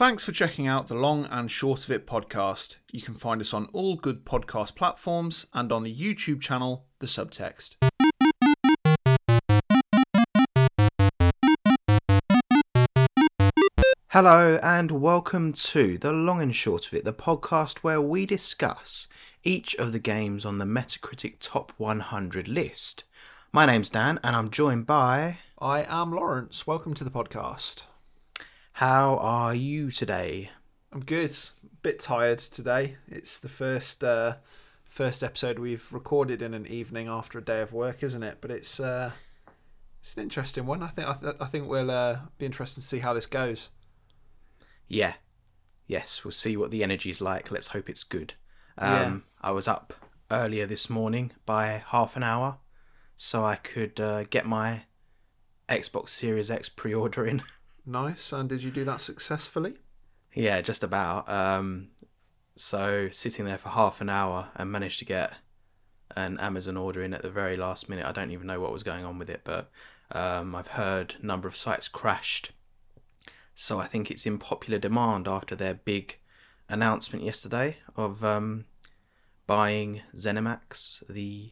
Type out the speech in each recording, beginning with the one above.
Thanks for checking out the Long and Short of It podcast. You can find us on all good podcast platforms and on the YouTube channel, The Subtext. Hello, and welcome to The Long and Short of It, the podcast where we discuss each of the games on the Metacritic Top 100 list. My name's Dan, and I'm joined by. I am Laurence. Welcome to the podcast. How are you today? I'm good. Bit tired today. It's the first uh, first episode we've recorded in an evening after a day of work, isn't it? But it's uh, it's an interesting one. I think I, th- I think we'll uh, be interested to see how this goes. Yeah. Yes, we'll see what the energy's like. Let's hope it's good. Yeah. Um, I was up earlier this morning by half an hour so I could uh, get my Xbox Series X pre order in. Nice. And did you do that successfully? Yeah, just about. Um, so sitting there for half an hour and managed to get an Amazon order in at the very last minute. I don't even know what was going on with it, but um, I've heard a number of sites crashed. So I think it's in popular demand after their big announcement yesterday of um, buying ZeniMax, the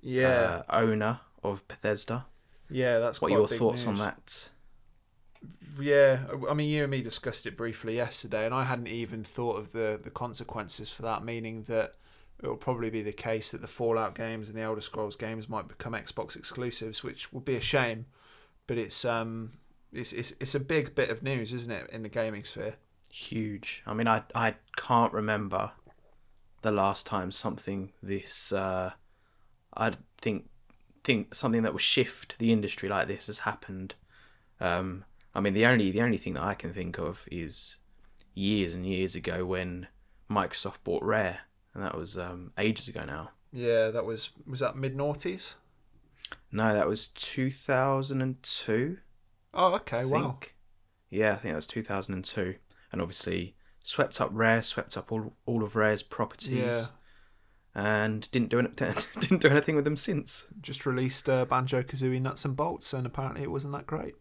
Yeah. uh, owner of Bethesda. yeah, that's What are your thoughts on that? Yeah, I mean, you and me discussed it briefly yesterday, and I hadn't even thought of the the consequences for that. Meaning that it will probably be the case that the Fallout games and the Elder Scrolls games might become Xbox exclusives, which would be a shame. But it's um, it's it's it's a big bit of news, isn't it, in the gaming sphere? Huge. I mean, I I can't remember the last time something this uh, I think think something that will shift the industry like this has happened. Um, I mean, the only the only thing that I can think of is years and years ago when Microsoft bought Rare, and that was um, ages ago now. Yeah, that was was that mid noughties. No, that was two thousand and two. Oh, okay, I wow. think. Yeah, I think that was 2002. And obviously swept up Rare, swept up all, all of Rare's properties, Yeah, and didn't do didn't do anything with them since. just released uh, Banjo Kazooie Nuts and Bolts, and apparently it wasn't that great.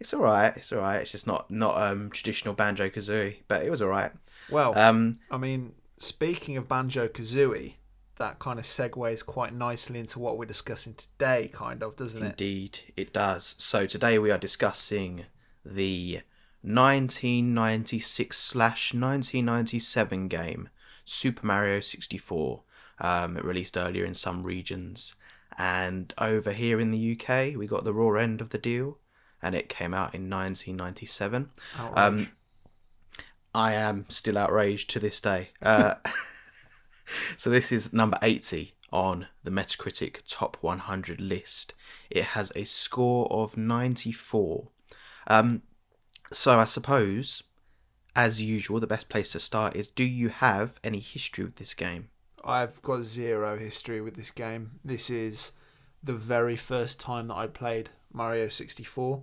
It's all right. It's all right. It's just not not um traditional Banjo Kazooie, but it was all right. Well, Um, I mean, speaking of Banjo Kazooie, that kind of segues quite nicely into what we're discussing today, kind of, doesn't it? indeed, it does. So today we are discussing the 1996 slash 1997 game Super Mario 64. Um, it released earlier in some regions, and over here in the UK, we got the raw end of the deal, and it came out in 1997. Um, I am still outraged to this day. Uh, so this is number 80 on the Metacritic Top 100 list. It has a score of 94. Um, so I suppose, as usual, the best place to start is: Do you have any history with this game? I've got zero history with this game. This is the very first time that I played Mario 64.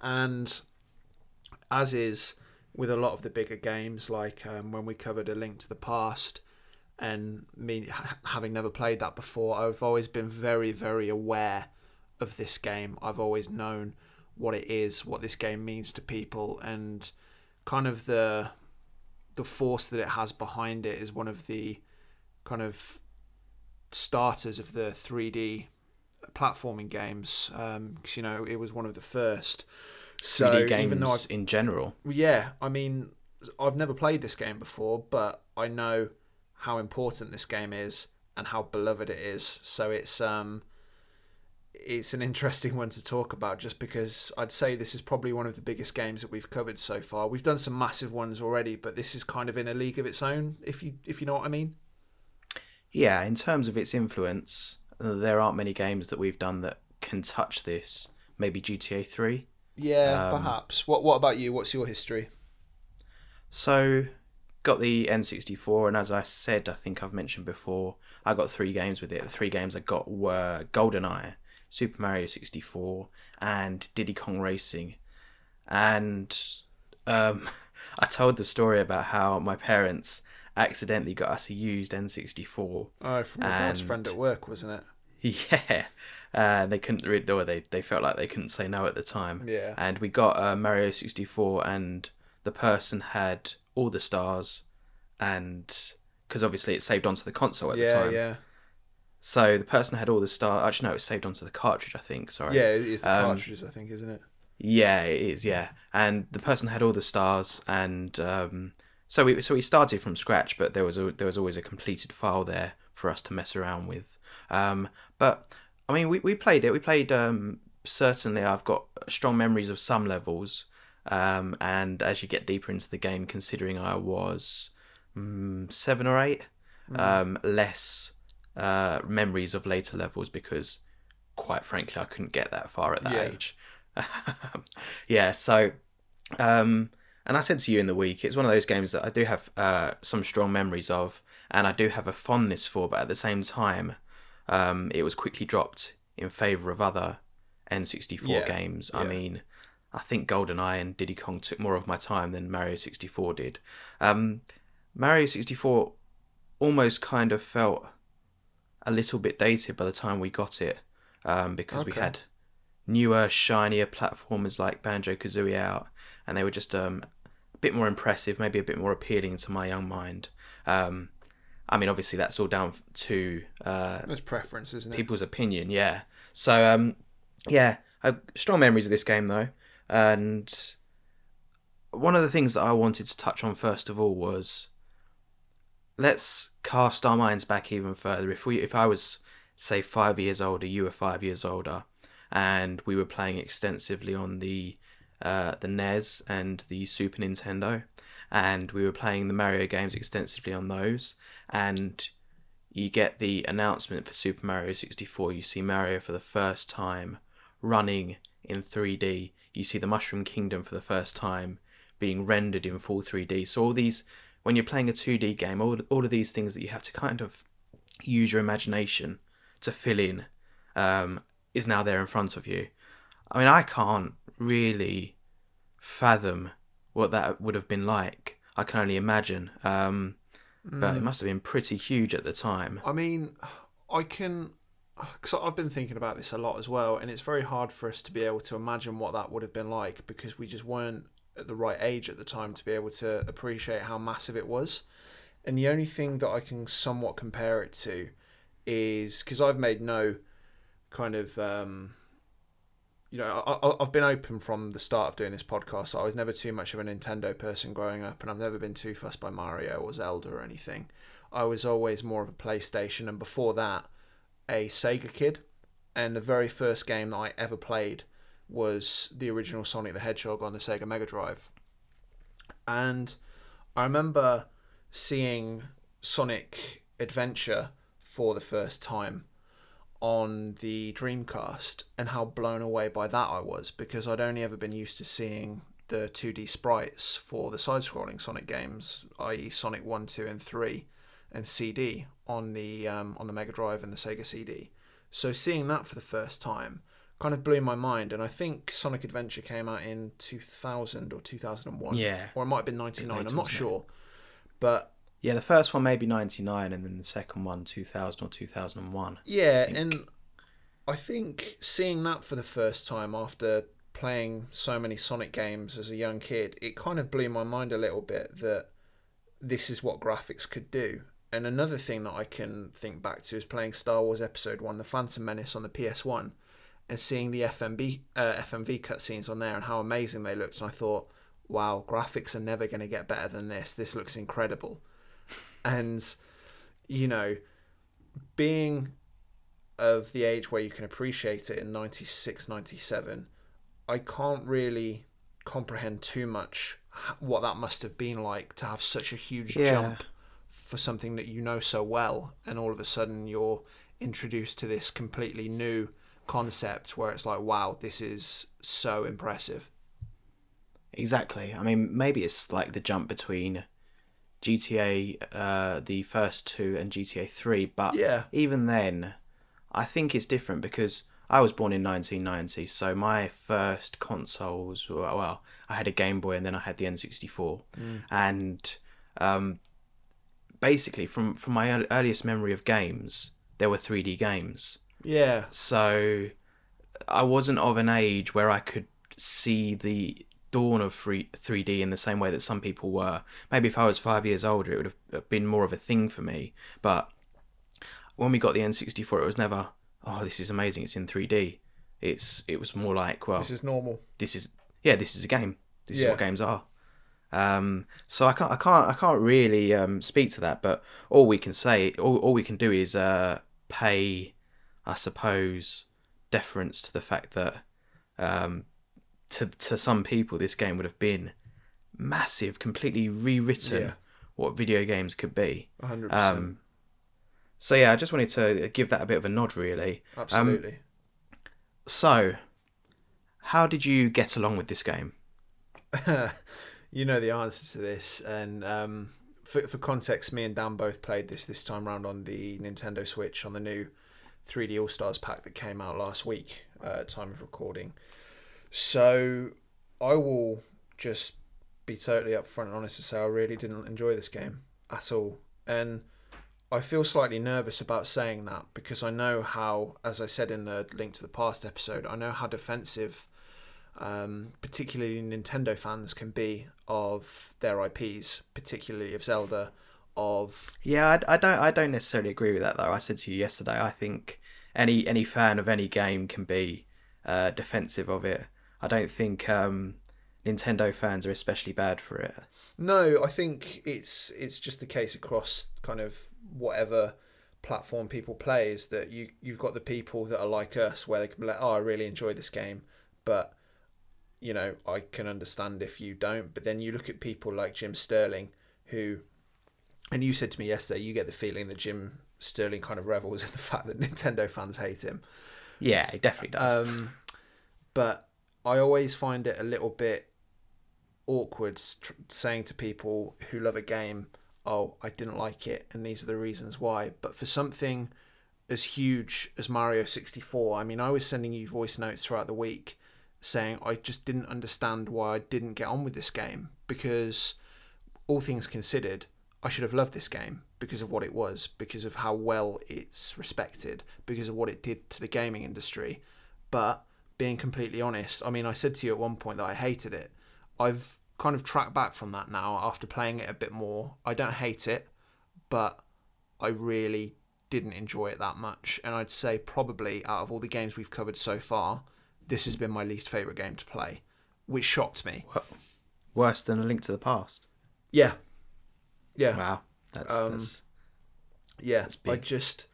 And as is with a lot of the bigger games, like um, when we covered A Link to the Past, and me having never played that before, I've always been very, very aware of this game. I've always known what it is, what this game means to people, and kind of the the force that it has behind it is one of the kind of starters of the 3D platforming games because you know it was one of the first. So 3D games even though in general. yeah, I mean, I've never played this game before, but I know how important this game is and how beloved it is. So it's um, it's an interesting one to talk about, just because I'd say this is probably one of the biggest games that we've covered so far. We've done some massive ones already, but this is kind of in a league of its own, if you if you know what I mean. Yeah, in terms of its influence, there aren't many games that we've done that can touch this. Maybe GTA 3. Yeah, Um, perhaps. What What about you? What's your history? So, got the N64, and as I said, I think I've mentioned before, I got three games with it. The three games I got were GoldenEye, Super Mario 64, and Diddy Kong Racing. And um, I told the story about how my parents accidentally got us a used N64. Oh, from your dad's friend at work, wasn't it? Yeah, and they couldn't read, or they they felt like they couldn't say no at the time. Yeah. And we got uh, Mario 64 and the person had all the stars, and because obviously it saved onto the console at the yeah, time. yeah, So the person had all the stars. Actually, no, it's saved onto the cartridge. I think. Sorry. yeah. It is the Um, cartridges, I think, isn't it? Yeah, it is. Yeah, and the person had all the stars, and um, so we so we started from scratch, but there was a, there was always a completed file there for us to mess around with. Um, but I mean, we, we played it. We played. Um, certainly, I've got strong memories of some levels, um, and as you get deeper into the game, considering I was mm, seven or eight, um, less uh, memories of later levels because, quite frankly, I couldn't get that far at that Yeah. age. yeah, so, um, and I said to you in the week, it's one of those games that I do have uh, some strong memories of, and I do have a fondness for, but at the same time, um, it was quickly dropped in favour of other N64 Yeah, games. I mean, I think GoldenEye and Diddy Kong took more of my time than Mario 64 did. Um, Mario 64 almost kind of felt a little bit dated by the time we got it um, because we had newer, shinier platformers like Banjo Kazooie out, and they were just um, a bit more impressive, maybe a bit more appealing to my young mind. Um, I mean, obviously, that's all down to uh, It's preference, isn't it? people's opinion, yeah. So, um, yeah, uh, strong memories of this game though, and one of the things that I wanted to touch on first of all was let's cast our minds back even further. If we, if I was say five years older, you were five years older, and we were playing extensively on the uh, the NES and the Super Nintendo, and we were playing the Mario games extensively on those, and you get the announcement for Super Mario 64. You see Mario for the first time running in 3D. You see the Mushroom Kingdom for the first time being rendered in full 3D. So all these, when you're playing a 2D game, all all of these things that you have to kind of use your imagination to fill in um, is now there in front of you. I mean, I can't really fathom what that would have been like. I can only imagine. Um, but it must have been pretty huge at the time. I mean, I can. Because I've been thinking about this a lot as well, and it's very hard for us to be able to imagine what that would have been like because we just weren't at the right age at the time to be able to appreciate how massive it was. And the only thing that I can somewhat compare it to is because I've made no kind of. Um, you know, I, I've been open from the start of doing this podcast. I was never too much of a Nintendo person growing up, and I've never been too fussed by Mario or Zelda or anything. I was always more of a PlayStation, and before that, a Sega kid. And the very first game that I ever played was the original Sonic the Hedgehog on the Sega Mega Drive. And I remember seeing Sonic Adventure for the first time on the Dreamcast and how blown away by that I was because I'd only ever been used to seeing the 2D sprites for the side scrolling Sonic games, i.e., Sonic 1, 2, and 3 and CD on the um, on the Mega Drive and the Sega CD. So seeing that for the first time kind of blew my mind and I think Sonic Adventure came out in 2000 or 2001 Yeah. or it might have been 99 I'm not wasn't it? sure but Yeah, the first one maybe 99 and then the second one 2000 or 2001. Yeah, think. and I think seeing that for the first time after playing so many Sonic games as a young kid, it kind of blew my mind a little bit that this is what graphics could do. And another thing that I can think back to is playing Star Wars Episode 1, The Phantom Menace on the PS1, and seeing the FMV, uh, FMV cutscenes on there and how amazing they looked. And I thought, wow, graphics are never going to get better than this. This looks incredible. And, you know, being of the age where you can appreciate it in 96, 97, I can't really comprehend too much what that must have been like to have such a huge Yeah. jump for something that you know so well, and all of a sudden you're introduced to this completely new concept where it's like, wow, this is so impressive. Exactly. I mean, maybe it's like the jump between GTA, uh, the first two, and GTA 3, but Yeah. even then, I think it's different because I was born in 1990, so my first consoles were, well, I had a Game Boy and then I had the N64. And um, basically, from, from my earliest memory of games, there were 3D games. Yeah. So I wasn't of an age where I could see the dawn of free, 3D in the same way that some people were. Maybe if I was five years older, it would have been more of a thing for me. But when we got the N64, it was never, oh, this is amazing. It's in 3D. It's it was more like, well, This is normal. this is yeah, this is a game. This is what games are. Um, so I can't I can't I can't really um, speak to that, but all we can say, all, all we can do is uh, pay, I suppose, deference to the fact that um, to to some people this game would have been massive, completely rewritten Yeah. what video games could be. 100%. Um, so yeah, I just wanted to give that a bit of a nod, really. Absolutely. So, how did you get along with this game? you know the answer to this, and um, for for context, me and Dan both played this this time round on the Nintendo Switch on the new 3D All Stars pack that came out last week, uh, time of recording. So I will just be totally upfront and honest to say I really didn't enjoy this game at all, and I feel slightly nervous about saying that because I know how, as I said in the link to the past episode, I know how defensive um, particularly Nintendo fans can be of their IPs, particularly of Zelda, of Yeah, I, I don't. I don't necessarily agree with that though. I said to you yesterday. I think any any fan of any game can be uh, defensive of it. I don't think um, Nintendo fans are especially bad for it. no. I think it's it's just the case across kind of whatever platform people play is that you you've got the people that are like us where they can be like, oh, I really enjoy this game, but you know I can understand if you don't. But then you look at people like Jim Sterling who, and you said to me yesterday, you get the feeling that Jim Sterling kind of revels in the fact that Nintendo fans hate him. Yeah, he definitely does. Um, but I always find it a little bit awkward tr- saying to people who love a game, "Oh, I didn't like it, and these are the reasons why." But for something as huge as Mario 64, I mean, I was sending you voice notes throughout the week saying I just didn't understand why I didn't get on with this game because all things considered, I should have loved this game because of what it was, because of how well it's respected, because of what it did to the gaming industry. But being completely honest, I mean, I said to you at one point that I hated it. I've kind of tracked back from that now after playing it a bit more. I don't hate it, but I really didn't enjoy it that much. And I'd say probably out of all the games we've covered so far, this has been my least favourite game to play, which shocked me. Worse than a Link to the Past. Yeah. Yeah. Wow, that's, Um, that's Yeah, I big. just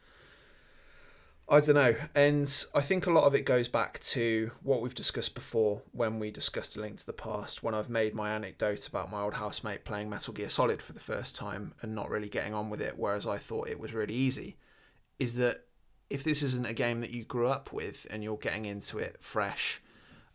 I don't know, and I think a lot of it goes back to what we've discussed before when we discussed a link to the past. When I've made my anecdote about my old housemate playing Metal Gear Solid for the first time and not really getting on with it, whereas I thought it was really easy, is that if this isn't a game that you grew up with and you're getting into it fresh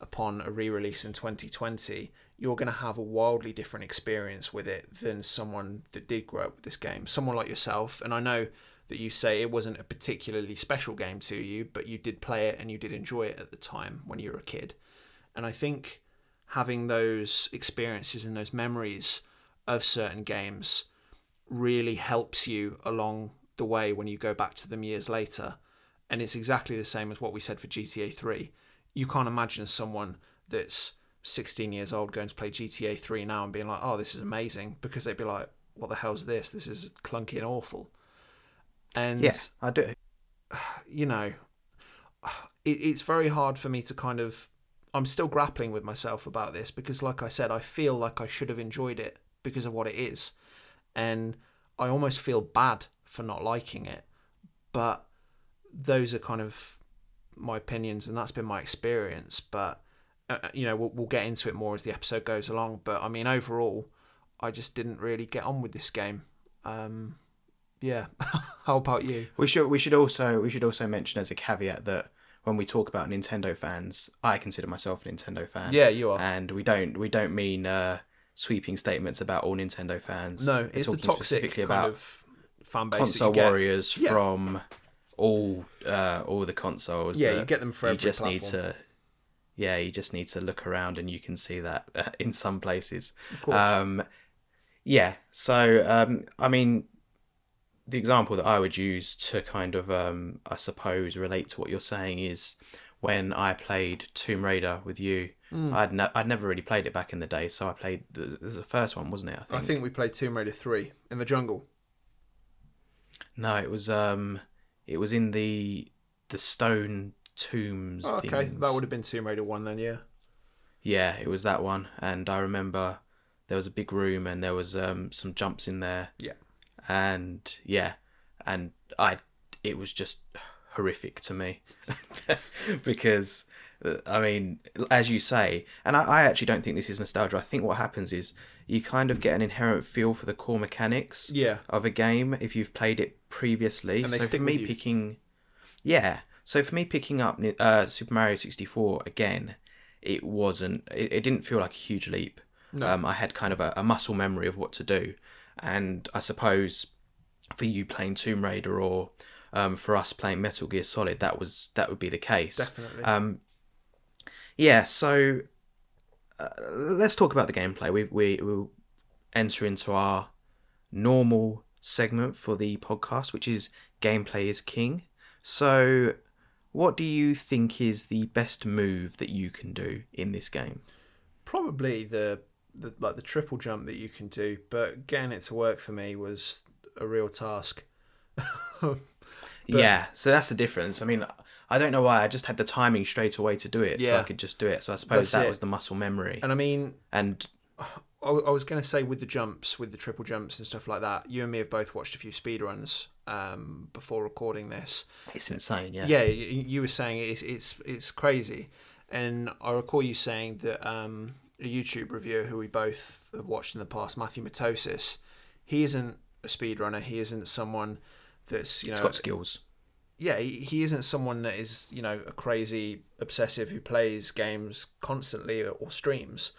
upon a re-release in 2020 you're going to have a wildly different experience with it than someone that did grow up with this game someone like yourself and i know that you say it wasn't a particularly special game to you but you did play it and you did enjoy it at the time when you were a kid and i think having those experiences and those memories of certain games really helps you along the way when you go back to them years later and it's exactly the same as what we said for GTA 3 you can't imagine someone that's 16 years old going to play GTA 3 now and being like, oh, this is amazing, because they'd be like, what the hell's this? This is clunky and awful. And, yeah, I do. you know, it, it's very hard for me to kind of. I'm still grappling with myself about this because, like I said, I feel like I should have enjoyed it because of what it is. And I almost feel bad for not liking it. But those are kind of my opinions and that's been my experience but uh, you know we'll, we'll get into it more as the episode goes along but i mean overall i just didn't really get on with this game um yeah how about you We should we should also we should also mention as a caveat that when we talk about Nintendo fans, I consider myself a Nintendo fan. yeah you are and we don't we don't mean uh, sweeping statements about all Nintendo fans. no it's the toxic kind about of fan base console warriors Yeah. from all uh, all the consoles. yeah you get them for you every just platform need to. Yeah, you just need to look around and you can see that uh, in some places. of course Um, yeah, so um, I mean, the example that I would use to kind of, um, I suppose, relate to what you're saying is when I played Tomb Raider with you. Hmm. I'd ne- I'd never really played it back in the day, so I played the, the first one, wasn't it? I I think. think we played Tomb Raider three in the jungle. No, it was um, it was in the the stone tombs. Oh, okay, things. that would have been Tomb Raider one then. Yeah. Yeah, it was that one, and I remember there was a big room and there was um some jumps in there. Yeah. And yeah, and I it was just horrific to me because uh, I mean, as you say, and I, I actually don't think this is nostalgia. I think what happens is you kind of get an inherent feel for the core mechanics Yeah. of a game if you've played it previously. So for me picking, yeah. So for me picking up uh, Super Mario sixty four again, it wasn't. It, it didn't feel like a huge leap. No. Um, I had kind of a, a muscle memory of what to do, and I suppose for you playing Tomb Raider or um, for us playing Metal Gear Solid, that was that would be the case. Definitely. Um, yeah, so uh, let's talk about the gameplay. We we will enter into our normal segment for the podcast, which is gameplay is king. So, what do you think is the best move that you can do in this game? Probably the, the like the triple jump that you can do, but getting it to work for me was a real task. yeah, so that's the difference. I mean, I don't know why. I just had the timing straight away to do it, so I could just do it. So I suppose that it. was the muscle memory. And I mean, And I, I was going to say with the jumps, with the triple jumps and stuff like that, you and me have both watched a few speedruns um, before recording this. it's insane, yeah. Yeah, you were saying it's it's it's crazy, and I recall you saying that um, a YouTube reviewer who we both have watched in the past, Matthew Matosis, he isn't a speedrunner. He isn't someone that's you know got skills. yeah, he he isn't someone that is, you know, a crazy obsessive who plays games constantly or streams.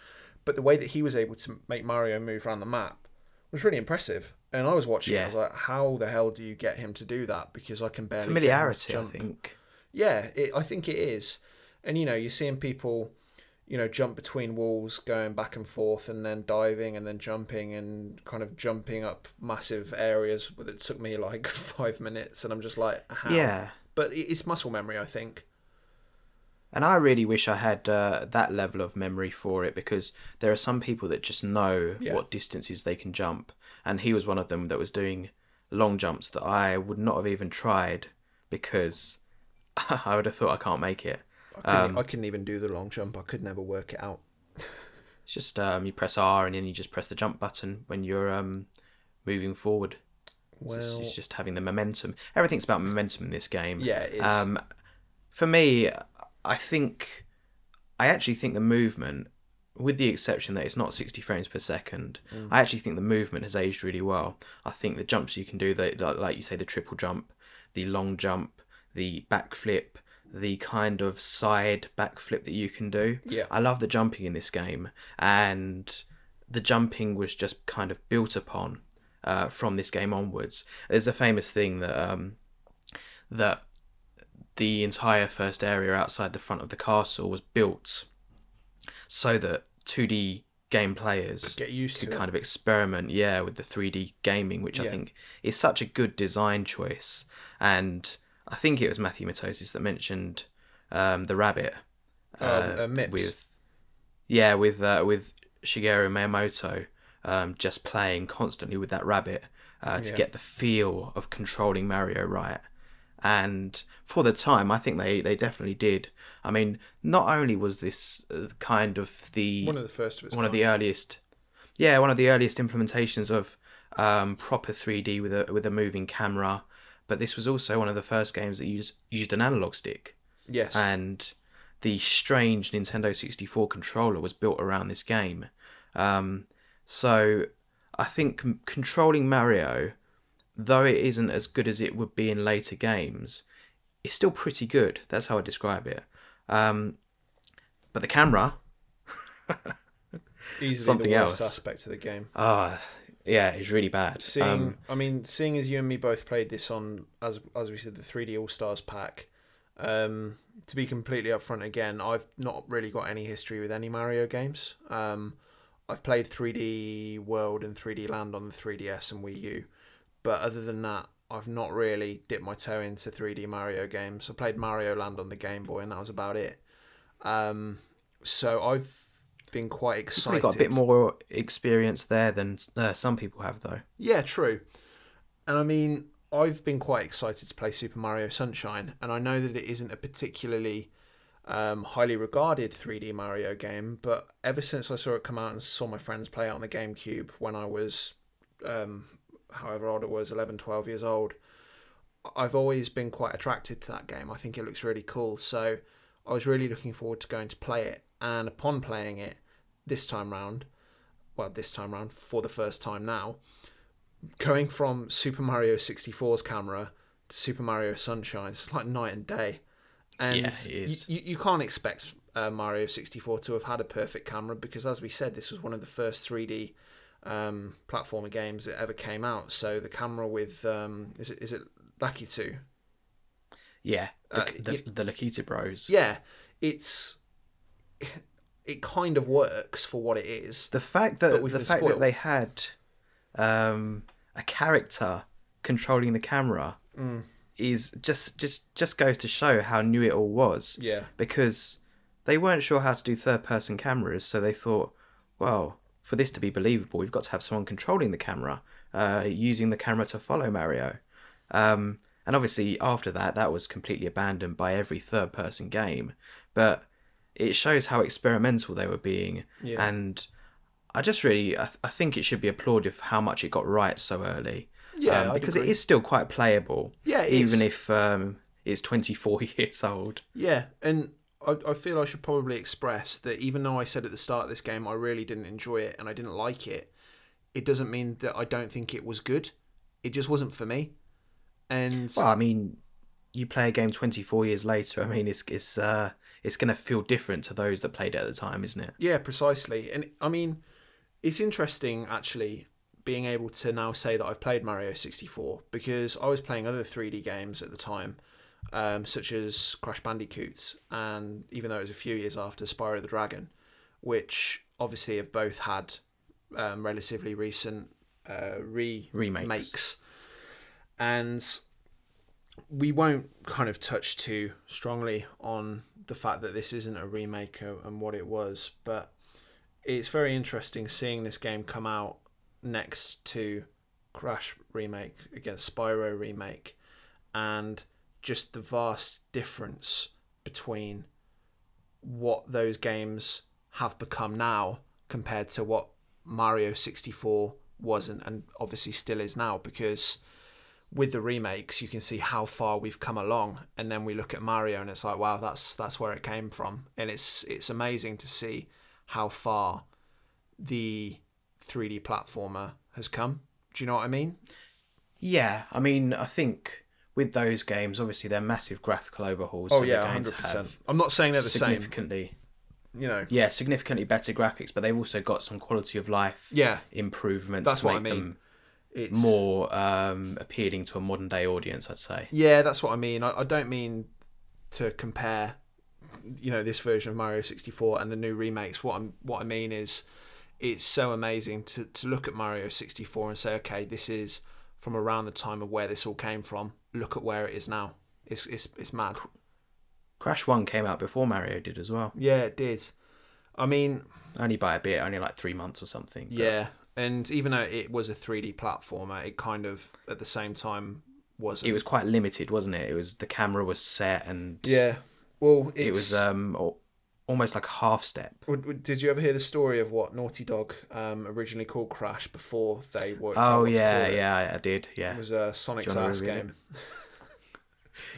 But the way that he was able to make Mario move around the map was really impressive. And I was watching, it, I Yeah. was like, how the hell do you get him to do that? Because I can barely Familiarity, I think. Yeah, it, I think it is. And you know, you're seeing people, you know, jump between walls, going back and forth, and then diving, and then jumping, and kind of jumping up massive areas. But it took me like five minutes, and I'm just like, how? Yeah. But it's muscle memory, I think. And I really wish I had uh, that level of memory for it because there are some people that just know Yeah. what distances they can jump. And he was one of them that was doing long jumps that I would not have even tried because I would have thought I can't make it. I couldn't, Um, I couldn't even do the long jump. I could never work it out. It's just um, you press R and then you just press the jump button when you're um, moving forward. Well, It's, it's just having the momentum. Everything's about momentum in this game. yeah, it is. Um, for me, I think I actually think the movement, with the exception that it's not sixty frames per second, Mm. I actually think the movement has aged really well. I think the jumps you can do, the, the like you say, the triple jump, the long jump, the backflip, the kind of side backflip that you can do. yeah, I love the jumping in this game, and the jumping was just kind of built upon uh, from this game onwards. There's a famous thing that um, that the entire first area outside the front of the castle was built so that 2D game players get used to kind of experiment, yeah, with the 3D gaming, which I think is such a good design choice. And I think it was Matthew Matosis that mentioned um, the rabbit Oh, uh, Mips. with yeah with uh, with Shigeru Miyamoto um, just playing constantly with that rabbit uh, to Yeah. get the feel of controlling Mario right. And for the time, I think they, they definitely did. I mean, not only was this uh, kind of the one of the first of its one of the earliest yeah one of the earliest implementations of um, proper 3d with a with a moving camera but this was also one of the first games that used used an analog stick. Yes, and the strange nintendo 64 controller was built around this game. Um, so i think c- controlling mario though it isn't as good as it would be in later games is still pretty good. That's how i describe it. Um, but the camera easily something the worst else. aspect of the game. Ah, yeah, it's really bad. Seeing, Um, I mean, seeing as you and me both played this on, as as we said, the 3D All Stars pack. Um, to be completely upfront again, I've not really got any history with any Mario games. Um, I've played 3D World and 3D Land on the 3DS and Wii U, but other than that, I've not really dipped my toe into 3D Mario games. I played Mario Land on the Game Boy, and that was about it. Um, so I've been quite You've excited. got a bit more experience there than uh, some people have, though. Yeah, true. And I mean, I've been quite excited to play Super Mario Sunshine, and I know that it isn't a particularly um, highly regarded 3D Mario game, but ever since I saw it come out and saw my friends play it on the GameCube when I was, um, however old it was, 11, 12 years old, I've always been quite attracted to that game. I think it looks really cool. So I was really looking forward to going to play it. And upon playing it this time round, well, this time round for the first time now, going from Super Mario 64's camera to Super Mario Sunshine, it's like night and day. And Yeah, it is. You, you can't expect uh, Mario 64 to have had a perfect camera because, as we said, this was one of the first 3D um, platformer games that ever came out. So the camera with um, is it is it Lakitu? Yeah, the, Uh, the, the Lakitu Bros. Yeah, it's it kind of works for what it is. The fact that the fact spoiled. that they had um, a character controlling the camera Mm. is just just just goes to show how new it all was. Yeah, because they weren't sure how to do third person cameras, so they thought, well, for this to be believable, we've got to have someone controlling the camera, uh, using the camera to follow Mario. Um, and obviously, after that, that was completely abandoned by every third person game. But it shows how experimental they were being. Yeah. And I just really, I, I think it should be applauded for how much it got right so early. Yeah, Um, because it is still quite playable, yeah, it even is. if um, it's 24 years old. Yeah, and I, I feel I should probably express that even though I said at the start of this game I really didn't enjoy it and I didn't like it, it doesn't mean that I don't think it was good. It just wasn't for me. And Well, I mean, you play a game 24 years later. I mean, it's it's uh, it's going to feel different to those that played it at the time, isn't it? yeah, precisely. And I mean, it's interesting actually being able to now say that I've played Mario 64 because I was playing other 3D games at the time, um, such as Crash Bandicoots, and even though it was a few years after Spyro the Dragon, which obviously have both had um, relatively recent uh, re Remakes. makes. And we won't kind of touch too strongly on the fact that this isn't a remake and what it was, but it's very interesting seeing this game come out next to Crash remake against Spyro remake and just the vast difference between what those games have become now compared to what Mario 64 wasn't and obviously still is now because with the remakes you can see how far we've come along. And then we look at Mario and it's like wow that's that's where it came from. And it's it's amazing to see how far the 3D platformer has come. Do you know what I mean? Yeah, I mean, I think with those games, obviously they're massive graphical overhauls. oh so yeah to 100% I'm not saying they're the same. significantly, you know. yeah, significantly better graphics, but they've also got some quality of life yeah. improvements That's to what I make mean. It's more um, appealing to a modern day audience. I'd say. Yeah, that's what I mean. I, I don't mean to compare, you know, this version of Mario 64 and the new remakes. What I'm, what I mean is, it's so amazing to, to look at Mario 64 and say, okay, this is from around the time of where this all came from. Look at where it is now. It's it's it's mad. Crash One came out before Mario did as well, Yeah, it did. I mean, only by a bit, only like three months or something. yeah, and even though it was a 3D platformer, it kind of at the same time wasn't. it was quite limited, wasn't it? It was the camera was set and yeah. Well, it was um almost like a half step. Did you ever hear the story of what Naughty Dog um, originally called Crash before they worked out Oh yeah, yeah, I- I did. Yeah, It was a Sonic's ass game.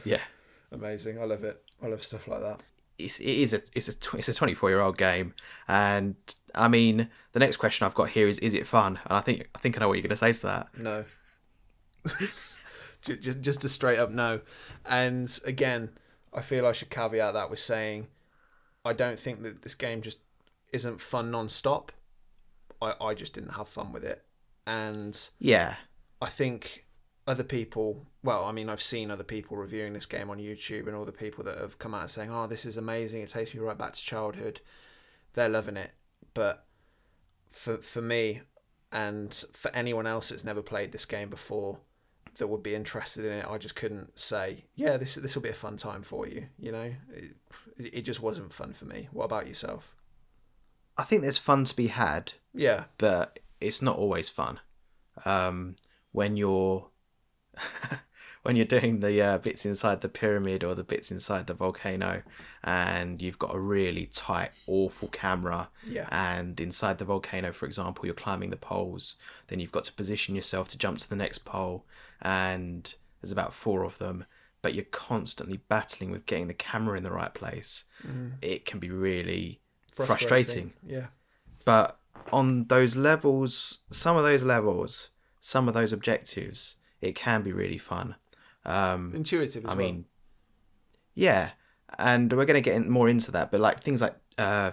yeah. Amazing. I love it. I love stuff like that. It's it is a it's a it's a twenty four year old game, and I mean the next question I've got here is is it fun? And I think I think I know what you're going to say to that. No. Just, just a straight up no. And again, I feel I should caveat that with saying I don't think that this game just isn't fun non stop. I, I just didn't have fun with it. And Yeah, I think other people, well, I mean, I've seen other people reviewing this game on YouTube and all the people that have come out saying, oh, this is amazing. It takes me right back to childhood. They're loving it. But for, for me and for anyone else that's never played this game before, that would be interested in it. I just couldn't say, yeah, this this will be a fun time for you. You know, it, it just wasn't fun for me. What about yourself? I think there's fun to be had, Yeah, but it's not always fun. Um, when you're when you're doing the uh, bits inside the pyramid or the bits inside the volcano, and you've got a really tight, awful camera, Yeah. and inside the volcano, for example, you're climbing the poles, then you've got to position yourself to jump to the next pole, and there's about four of them. But you're constantly battling with getting the camera in the right place. It can be really frustrating. Yeah, But on those levels, some of those levels, some of those objectives, it can be really fun. Um, intuitive. As I well. mean, yeah, and we're going to get in more into that. But like things like uh,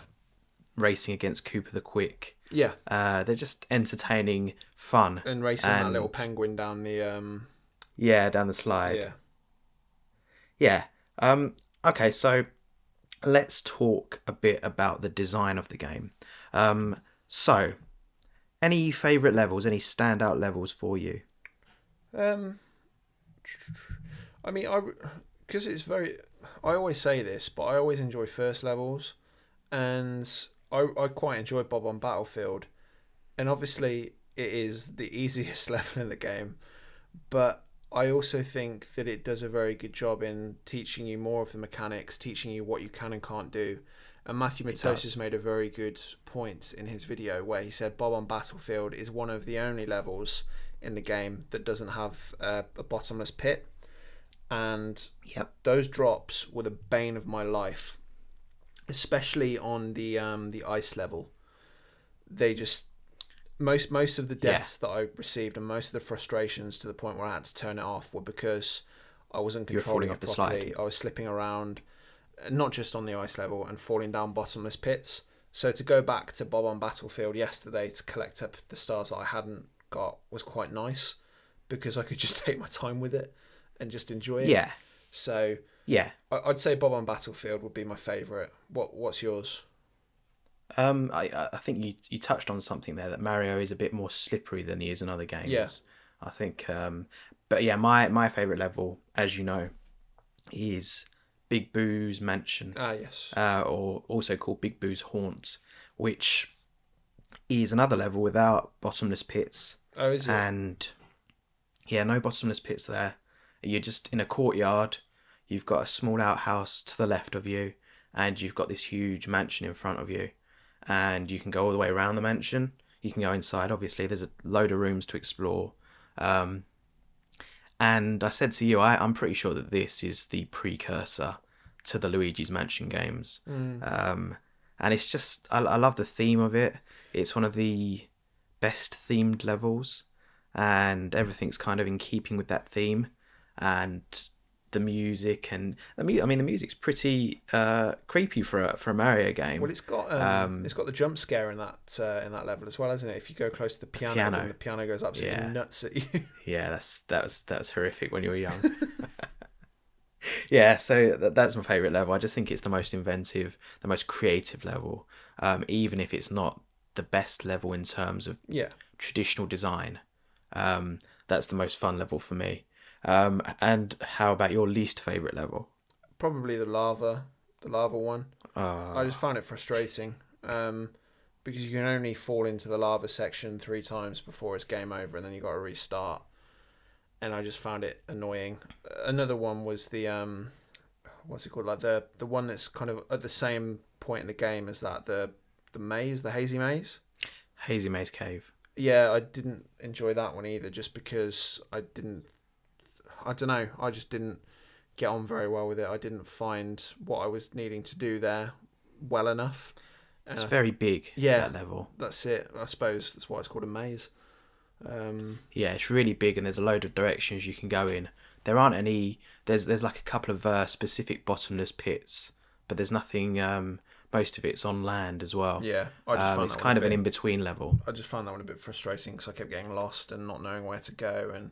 racing against Koopa the Quick, yeah, uh, they're just entertaining, fun. and racing that and- little penguin down the um. Yeah, down the slide. Yeah, Yeah. Um, okay, so let's talk a bit about the design of the game. Um, so, any favourite levels, any standout levels for you? Um, I mean, I because it's very. I always say this, but I always enjoy first levels, and I I quite enjoy Bob-omb Battlefield, and obviously it is the easiest level in the game, but I also think that it does a very good job in teaching you more of the mechanics, teaching you what you can and can't do. And Matthew. Matosis made a very good point in his video where he said Bob-omb Battlefield is one of the only levels in the game that doesn't have uh, a bottomless pit. And Yep. those drops were the bane of my life, especially on the um, the ice level. They just most most of the Yeah. deaths that I received and most of the frustrations to the point where I had to turn it off were because I wasn't controlling it off the slide. properly. I was slipping around, uh, not just on the ice level and falling down bottomless pits. So to go back to Bob-omb Battlefield yesterday to collect up the stars that I hadn't got was quite nice because I could just take my time with it and just enjoy it. Yeah. So Yeah. I- I'd say Bob-omb Battlefield would be my favourite. What What's yours? Um, I I- think you you touched on something there that Mario is a bit more slippery than he is in other games. Yeah. I think. Um, but yeah, my my favorite level, as you know, is Big Boo's Mansion. Ah, yes. uh, or also called Big Boo's Haunt, which is another level without bottomless pits. Oh, is it? And yeah, no bottomless pits there. You're just in a courtyard. You've got a small outhouse to the left of you, and you've got this huge mansion in front of you. And you can go all the way around the mansion. You can go inside. Obviously, there's a load of rooms to explore. Um, and I said to you, I, I'm pretty sure that this is the precursor to the Luigi's Mansion games. Mm. Um, and it's just, I, I love the theme of it. It's one of the best themed levels, and everything's kind of in keeping with that theme. And the music and the mu- I mean, the music's pretty uh, creepy for a, for a Mario game. Well, it's got um, Um, it's got the jump scare in that uh, in that level as well, hasn't it? If you go close to the piano, piano. the piano goes absolutely Yeah. nuts at you. Yeah, that's that was that was horrific when you were young. yeah, so that, that's my favorite level. I just think it's the most inventive, the most creative level, um, even if it's not the best level in terms of yeah. traditional design. Um, that's the most fun level for me. Um, and how about your least favorite level? Probably the lava, the lava one. Uh, I just found it frustrating um, because you can only fall into the lava section three times before it's game over, and then you got to restart. And I just found it annoying. Another one was the um, what's it called? Like the the one that's kind of at the same point in the game as that the the maze, the hazy maze. Hazy Maze Cave. Yeah, I didn't enjoy that one either, just because I didn't. I don't know. I just didn't get on very well with it. I didn't find what I was needing to do there well enough. It's I- very big. Yeah. that level. that's it. I suppose that's why it's called a maze. Um, Yeah, it's really big, and there's a load of directions you can go in. There aren't any. There's there's like a couple of uh, specific bottomless pits, but there's nothing. Um, most of it's on land as well. yeah, I just um, it's that kind of a an bit, in between level. I just found that one a bit frustrating because I kept getting lost and not knowing where to go and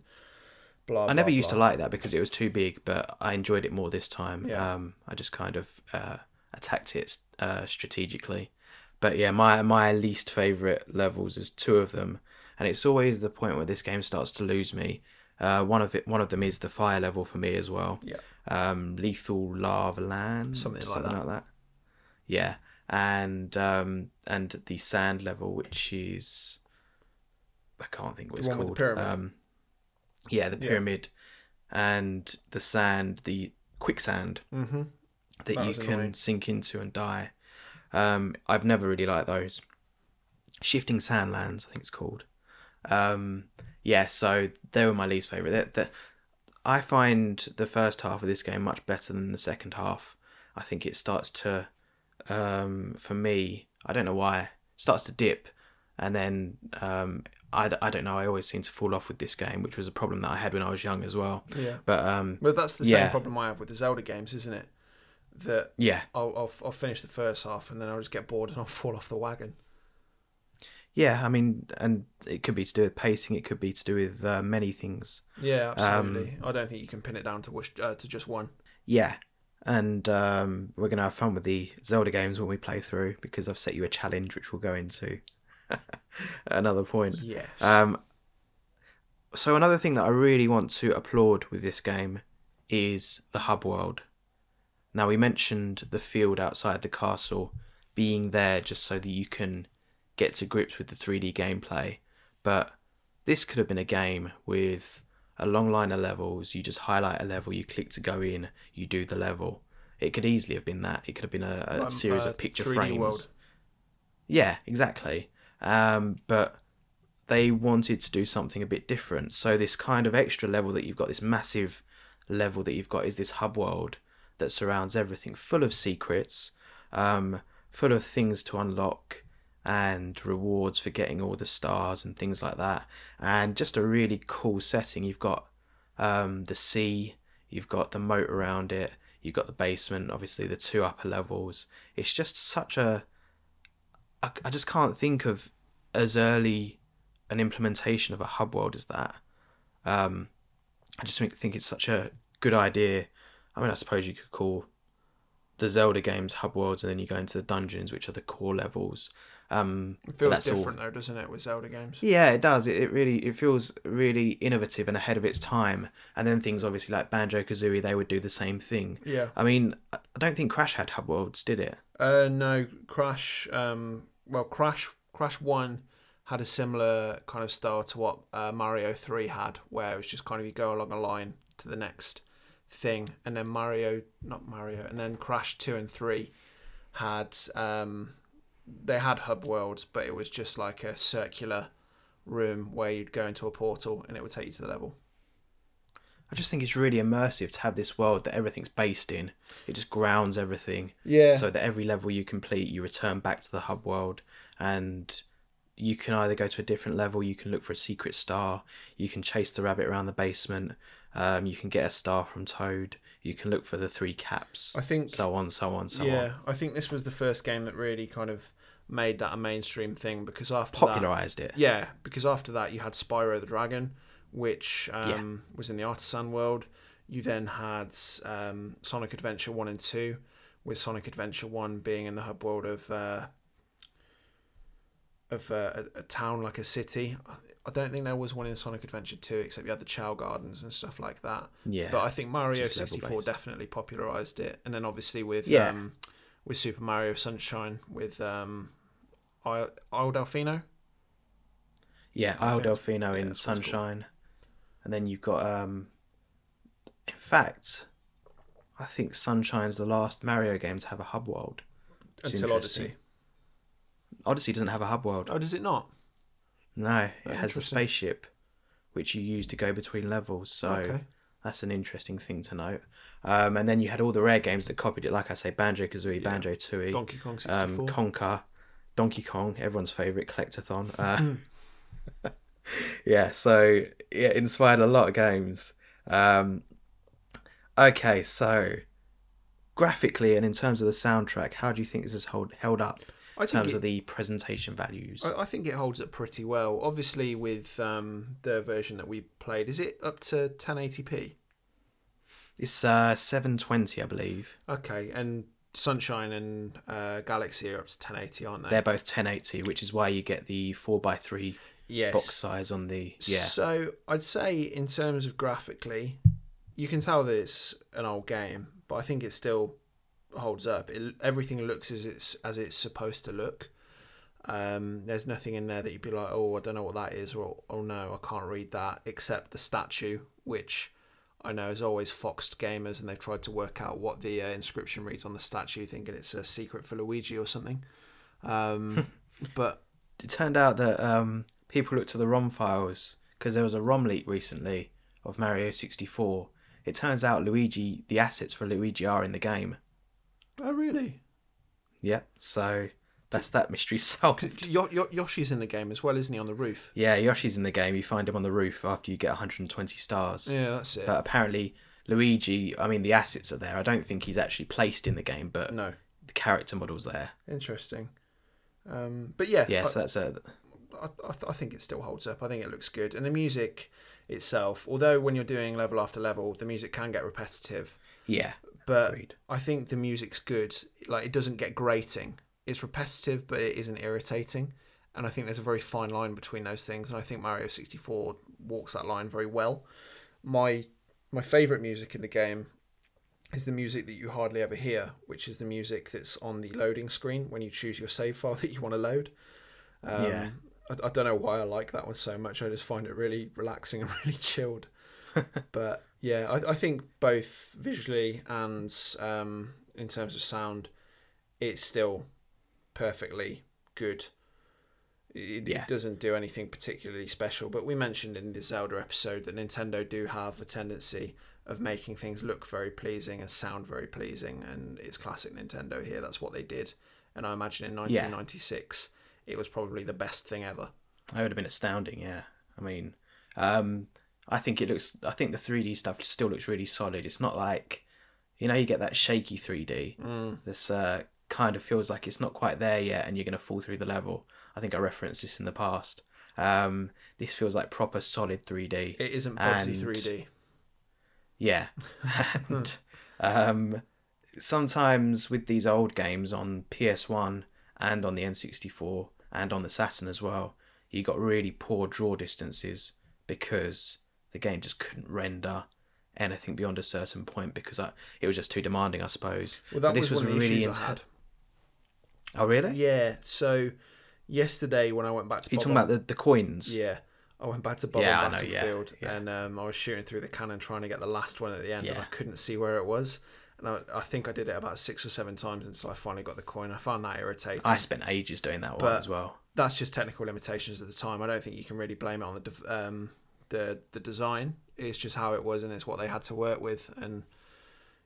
blah. I never blah, used to like that because it was too big, but I enjoyed it more this time. Yeah. Um, I just kind of uh, attacked it uh, strategically. But yeah, my my least favorite levels is two of them, and it's always the point where this game starts to lose me. Uh, one of it, one of them is the fire level for me as well. Yeah. Um, Lethal Lava Land, Something like that. Yeah, and um, and the sand level, which is I can't think what it's called. the pyramid? Um, yeah, the Yeah. pyramid, and the sand, the quicksand Mm-hmm. that, That you can annoying. sink into and die. Um, I've never really liked those. Shifting Sandlands, I think it's called. Um, yeah, so they were my least favourite. That that I find the first half of this game much better than the second half. I think it starts to, um, for me, I don't know why, starts to dip, and then um, I, d- I don't know. I always seem to fall off with this game, which was a problem that I had when I was young as well. Yeah. But um, But that's the Yeah. same problem I have with the Zelda games, isn't it? That yeah, I'll, I'll I'll finish the first half and then I'll just get bored and I'll fall off the wagon. Yeah, I mean, and it could be to do with pacing. It could be to do with uh, many things. Yeah, absolutely. Um, I don't think you can pin it down to wish, uh, to just one. Yeah, and um, we're gonna have fun with the Zelda games when we play through because I've set you a challenge, which we'll go into another point. Yes. Um, so another thing that I really want to applaud with this game is the hub world. Now we mentioned the field outside the castle being there just so that you can get to grips with the 3D gameplay, but this could have been a game with a long line of levels. You just highlight a level, you click to go in, you do the level. It could easily have been that. It could have been a, a Um, series uh, of picture 3D frames. world. Yeah, exactly. Um, but they wanted to do something a bit different. So this kind of extra level that you've got, this massive level that you've got, is this hub world that surrounds everything, full of secrets, um, full of things to unlock, and rewards for getting all the stars and things like that. And just a really cool setting. You've got um, the sea, you've got the moat around it, you've got the basement, obviously the two upper levels. It's just such a I, I just can't think of as early an implementation of a hub world as that. Um, I just think, think it's such a good idea. I mean, I suppose you could call the Zelda games hub worlds, and then you go into the dungeons, which are the core levels. Um, It feels that's all- different though, doesn't it, with Zelda games? yeah, it does. It, it really it feels really innovative and ahead of its time. And then things obviously like Banjo Kazooie, they would do the same thing. Yeah. I mean, I I don't think Crash had hub worlds, did it? Uh, no, Crash. Um, well, Crash. Crash One had a similar kind of style to what uh, Mario Three had, where it was just kind of you go along a line to the next thing, and then Mario, not Mario, and then Crash Two and Three had um, they had hub worlds, but it was just like a circular room where you'd go into a portal and it would take you to the level. I just think it's really immersive to have this world that everything's based in. It just grounds everything. Yeah. So that every level you complete, you return back to the hub world, and you can either go to a different level, you can look for a secret star, you can chase the rabbit around the basement, um, you can get a star from Toad, you can look for the three caps, I think so on, so on, so yeah, on. Yeah, I think this was the first game that really kind of made that a mainstream thing because after that, Popularized it. yeah, because after that you had Spyro the Dragon, which um, was in the Artisan world. You then had um, Sonic Adventure One and Two, with Sonic Adventure One being in the hub world of uh, of uh, a, a town like a city. I don't think there was one in Sonic Adventure Two, except you had the Chao Gardens and stuff like that. Yeah. But I think Mario sixty four definitely popularized it, and then obviously with Yeah. um, with Super Mario Sunshine with um, Isle, Delfino. Yeah, Isle Delfino in that's what it's called. Sunshine. And then you've got um in fact, I think Sunshine's the last Mario game to have a hub world. Until. Odyssey. Odyssey doesn't have a hub world. Oh, does it not? No, it has the spaceship which you use to go between levels. So Okay. that's an interesting thing to note. Um, and then you had all the Rare games that copied it, like I say, Banjo Kazooie, Yeah. Banjo Tooie, Donkey Kong sixty four. um, Conker, Donkey Kong, everyone's favourite collectathon. Uh, yeah, so it inspired a lot of games. Um, okay, so graphically and in terms of the soundtrack, how do you think this has hold, held up in terms it, of the presentation values? I, I think it holds up pretty well. Obviously, with um, the version that we played, is it up to 1080p? It's uh, 720, I believe. Okay, and Sunshine and uh, Galaxy are up to 1080, aren't they? They're both 1080, which is why you get the 4x3 yes. box size on the yeah. So I'd say in terms of graphically, you can tell that it's an old game, but I think it still holds up. It, everything looks as it's as it's supposed to look. Um, there's nothing in there that you'd be like, oh, I don't know what that is, or oh no, I can't read that, except the statue, which I know has always foxed gamers, and they've tried to work out what the uh, inscription reads on the statue, thinking it's a secret for Luigi or something. Um, but It turned out that um, people looked at the ROM files because there was a ROM leak recently of Mario 64. It turns out Luigi, the assets for Luigi are in the game. oh really? Yeah, so that's that mystery solved. Yo- Yo- Yoshi's in the game as well, isn't he? On the roof. Yeah, Yoshi's in the game. You find him on the roof after you get 120 stars. Yeah, that's it. But apparently, Luigi, I mean, the assets are there. I don't think he's actually placed in the game, but no, the character model's there. interesting. Um, but yeah, Yeah, I- so that's a. I, I, th- I think it still holds up. I think it looks good, and the music itself, although when you're doing level after level, the music can get repetitive. Yeah, But agreed. I think the music's good. Like it doesn't get grating. It's repetitive, but it isn't irritating. And I think there's a very fine line between those things. And I think Mario 64 walks that line very well. My my favorite music in the game is the music that you hardly ever hear, which is the music that's on the loading screen when you choose your save file that you want to load. Um, Yeah. I, I don't know why I like that one so much. I just find it really relaxing and really chilled. but yeah, I, I think both visually and um, in terms of sound, it's still perfectly good. It, Yeah. it doesn't do anything particularly special, but we mentioned in the Zelda episode that Nintendo do have a tendency of making things look very pleasing and sound very pleasing, and it's classic Nintendo here. That's what they did, and I imagine in 1996 it was probably the best thing ever. That would have been astounding. Yeah, I mean, um, I think it looks. I think the 3D stuff still looks really solid. It's not like, you know, you get that shaky 3D. Mm. This uh, kind of feels like it's not quite there yet, and you're going to fall through the level. I think I referenced this in the past. Um, this feels like proper solid 3D. It isn't And- 3D. Yeah. and um, sometimes with these old games on PS1 and on the N64 and on the Saturn as well, you got really poor draw distances because the game just couldn't render anything beyond a certain point because I, it was just too demanding, I suppose. Well, that But this was, was one of the really issues I had. Oh, really? Yeah. So yesterday when I went back to you talking about the, the coins? Yeah. I went back to Bob Yeah, on know, yeah, Battlefield yeah. and um, I was shooting through the cannon trying to get the last one at the end yeah. and I couldn't see where it was. And I, I think I did it about six or seven times until I finally got the coin. I found that irritating. I spent ages doing that one as well. That's just technical limitations at the time. I don't think you can really blame it on the um, the the design. It's just how it was and it's what they had to work with. And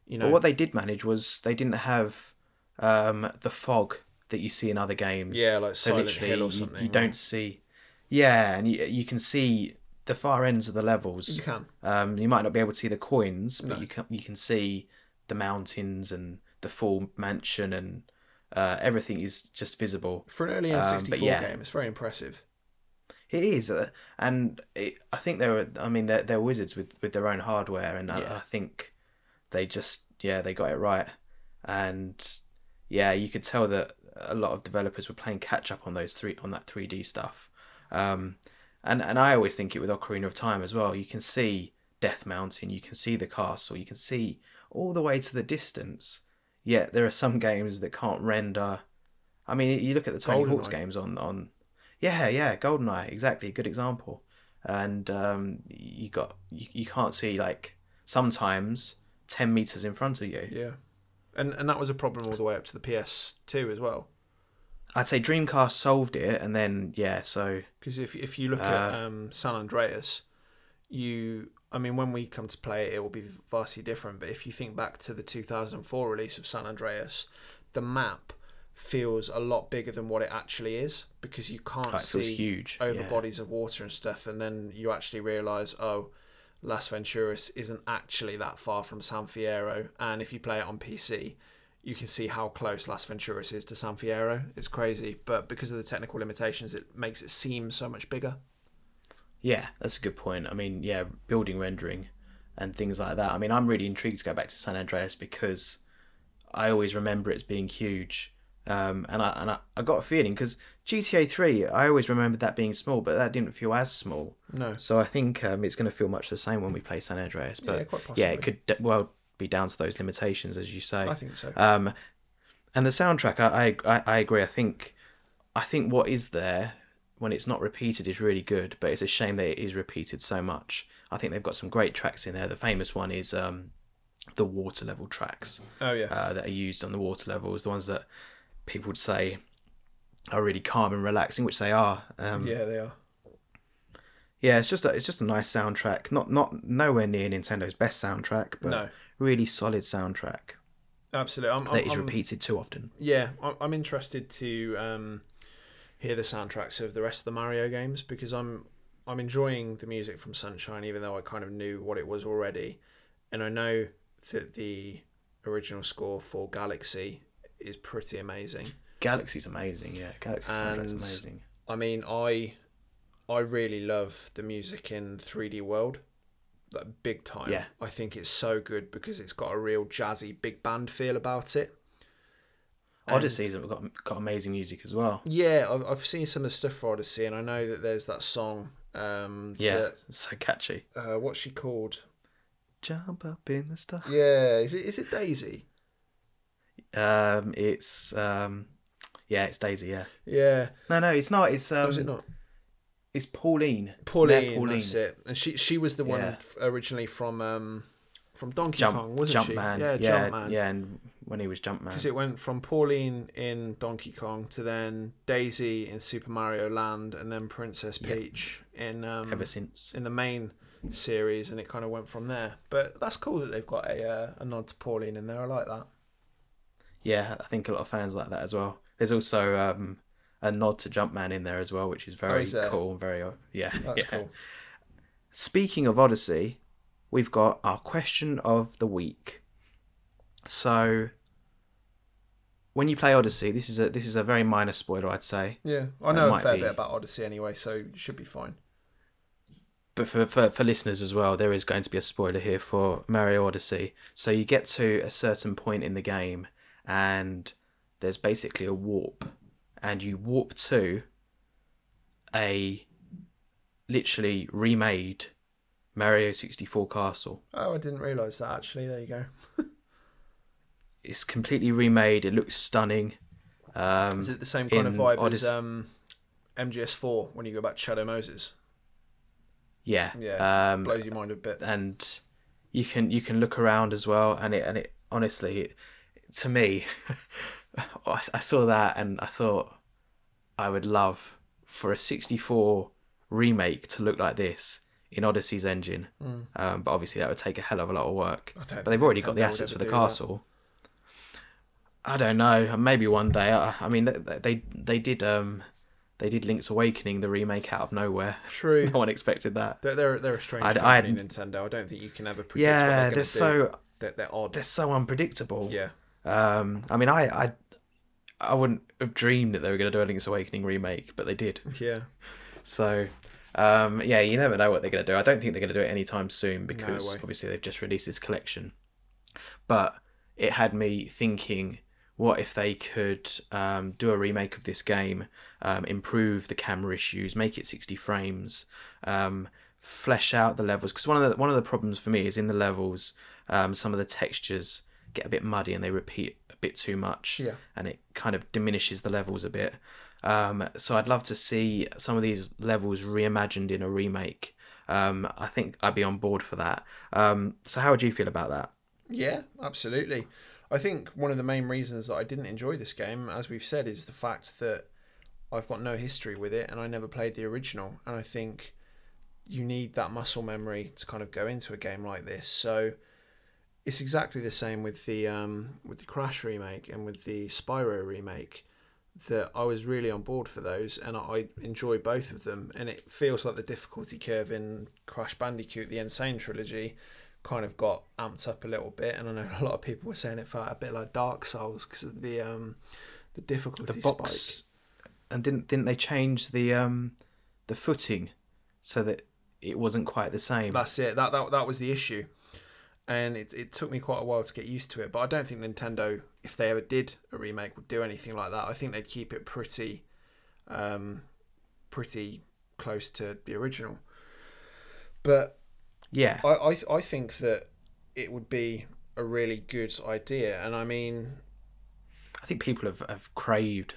you know, But what they did manage was they didn't have um, the fog that you see in other games. yeah, like So Silent Hill or you- something. You, don't see. Yeah, and you, you can see the far ends of the levels. You can. Um, you might not be able to see the coins, but No. you can you can see the mountains and the full mansion and uh, everything is just visible. For an early Um, N64 but yeah. game, it's very impressive. It is, uh, and it, I think they were. I mean, they're, they're wizards with, with their own hardware, and Yeah. I, I think they just yeah they got it right, and yeah you could tell that a lot of developers were playing catch up on those three on that three D stuff, um, and and I always think it with Ocarina of Time as well. You can see Death Mountain, you can see the castle, you can see all the way to the distance. Yet there are some games that can't render. I mean, you look at the Tony Hawk's GoldenEye. games on on yeah, yeah, Goldeneye, exactly, good example. And um, you got you, you can't see like sometimes ten meters in front of you. Yeah. And and that was a problem all the way up to the PS2 as well. I'd say Dreamcast solved it, and then yeah, so Because if if you look Uh, at um, San Andreas, you I mean when we come to play it, it will be vastly different. But if you think back to the 2004 release of San Andreas, the map feels a lot bigger than what it actually is because you can't oh, see huge. over yeah. bodies of water and stuff, and then you actually realise, oh, Las Venturas isn't actually that far from San Fierro, and if you play it on PC, you can see how close Las Venturas is to San Fierro. It's crazy, but because of the technical limitations, it makes it seem so much bigger. Yeah, that's a good point. I mean, yeah, building rendering and things like that. I mean, I'm really intrigued to go back to San Andreas because I always remember it as being huge. Um, and I and I, I got a feeling because GTA Three, I always remembered that being small, but that didn't feel as small. No. So I think um, it's going to feel much the same when we play San Andreas. But Yeah, quite yeah, it could d- well be down to those limitations, as you say. I think so. Um, and the soundtrack, I, I I agree. I think I think what is there when it's not repeated is really good, but it's a shame that it is repeated so much. I think they've got some great tracks in there. The famous one is um, the water level tracks oh yeah. uh, that are used on the water levels, the ones that people would say are really calm and relaxing, which they are. Um, yeah, they are. yeah, it's just a, it's just a nice soundtrack. Not not nowhere near Nintendo's best soundtrack, but No. really solid soundtrack Absolutely. I'm, that I'm, is repeated too often. Yeah, I'm, I'm interested to um, hear the soundtracks of the rest of the Mario games because I'm I'm enjoying the music from Sunshine, even though I kind of knew what it was already, and I know that the original score for Galaxy is pretty amazing. Galaxy's amazing, yeah. Galaxy soundtrack's And- amazing. I mean, I I really love the music in 3D World, like big time. Yeah. I think it's so good because it's got a real jazzy big band feel about it. And- Odyssey's got got amazing music as well. Yeah, I've, I've seen some of the stuff for Odyssey, and I know that there's that song. Um, Yeah, that- so catchy. uh, what's she called? Jump up in the star. Yeah, is it is it Daisy? Um, it's um, yeah, it's Daisy. Yeah. Yeah, No, no, it's not. It's um, was it not? it's Pauline. Pauline, Mayor That's it. And she she was the one Yeah. f- originally from um from Donkey Jump, Kong, wasn't she? Jumpman. Yeah, yeah, Jumpman. yeah, and when he was Jumpman. Because it went from Pauline in Donkey Kong to then Daisy in Super Mario Land, and then Princess Yeah. Peach in um, Ever since. in the main series, and it kind of went from there. But that's cool that they've got a uh, a nod to Pauline in there. I like that. Yeah, I think a lot of fans like that as well. There's also um, a nod to Jumpman in there as well, which is very is cool. Very uh, yeah. That's yeah. cool. Speaking of Odyssey, we've got our question of the week. So, when you play Odyssey, this is a this is a very minor spoiler, I'd say. Yeah, I know a fair be. bit about Odyssey anyway, so it should be fine. But for, for for listeners as well, there is going to be a spoiler here for Mario Odyssey. So you get to a certain point in the game, and there's basically a warp, and you warp to a literally remade Mario 64 castle. Oh, I didn't realise that actually. There you go. It's completely remade. It looks stunning. Um, Is it the same kind of vibe as um, MGS4 when you go back to Shadow Moses? yeah. Yeah, Um, Blows your mind a bit. and you can you can look around as well and it and it honestly it, to me I, I saw that and I thought I would love for a 64 remake to look like this in Odyssey's engine Mm. um, but obviously that would take a hell of a lot of work but they've already got the assets for the do that. castle I don't know maybe one day I, I mean they, they they did um they did Link's Awakening the remake out of nowhere True. no one expected that They're, they're, they're a strange I'd- company, I'd- Nintendo. I don't think you can ever predict yeah they're, they're so They're, they're odd. they're so unpredictable yeah. Um, I mean, I, I, I wouldn't have dreamed that they were going to do a Link's Awakening remake, but they did. Yeah. So, um, yeah, you never know what they're going to do. I don't think they're going to do it anytime soon because way. obviously they've just released this collection. But it had me thinking, what if they could um, do a remake of this game, um, improve the camera issues, make it 60 frames, um, flesh out the levels? Because one of the one of the problems for me is in the levels, um, some of the textures get a bit muddy and they repeat bit too much Yeah. and it kind of diminishes the levels a bit. Um, so I'd love to see some of these levels reimagined in a remake. Um, I think I'd be on board for that. Um, so how would you feel about that? Yeah, absolutely. I think one of the main reasons that I didn't enjoy this game, as we've said, is the fact that I've got no history with it and I never played the original. And I think you need that muscle memory to kind of go into a game like this. So it's exactly the same with the um, with the Crash remake and with the Spyro remake. That I was really on board for those, and I enjoy both of them. And it feels like the difficulty curve in Crash Bandicoot, the N. Sane trilogy, kind of got amped up a little bit. And I know a lot of people were saying it felt a bit like Dark Souls because of the um, the difficulty The box, spike. and didn't didn't they change the um, the footing so that it wasn't quite the same? That's it. That that that was the issue. And it it took me quite a while to get used to it. But I don't think Nintendo, if they ever did a remake, would do anything like that. I think they'd keep it pretty, um, pretty close to the original. But Yeah. I, I I think that it would be a really good idea, and I mean, I think people have, have craved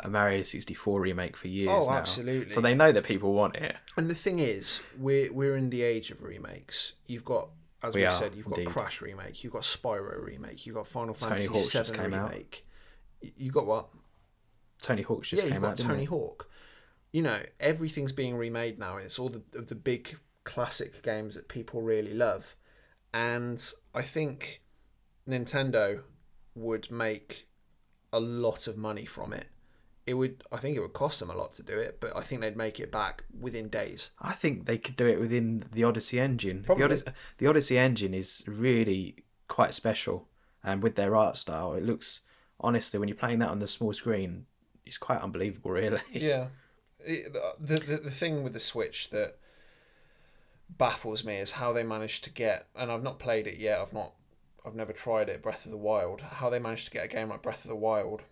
a Mario 64 remake for years Oh, now. absolutely. So they know that people want it. and the thing is, we're we're in the age of remakes. You've got, as We are, said, you've got. Crash remake, you've got Spyro remake, you've got Final Tony Fantasy Hawk's just VII came remake. You got what? Tony Hawk's just yeah, you've came got out, didn't Tony it? Hawk. You know, everything's being remade now. and It's all the of the big classic games that people really love, and I think Nintendo would make a lot of money from it. It would, I think, it would cost them a lot to do it, but I think they'd make it back within days. I think they could do it within the Odyssey engine. The Odyssey, the Odyssey engine is really quite special, and with their art style, it looks honestly when you're playing that on the small screen, it's quite unbelievable, really. Yeah, it, the, the the thing with the Switch that baffles me is how they managed to get, and I've not played it yet. I've not, I've never tried it. Breath of the Wild. How they managed to get a game like Breath of the Wild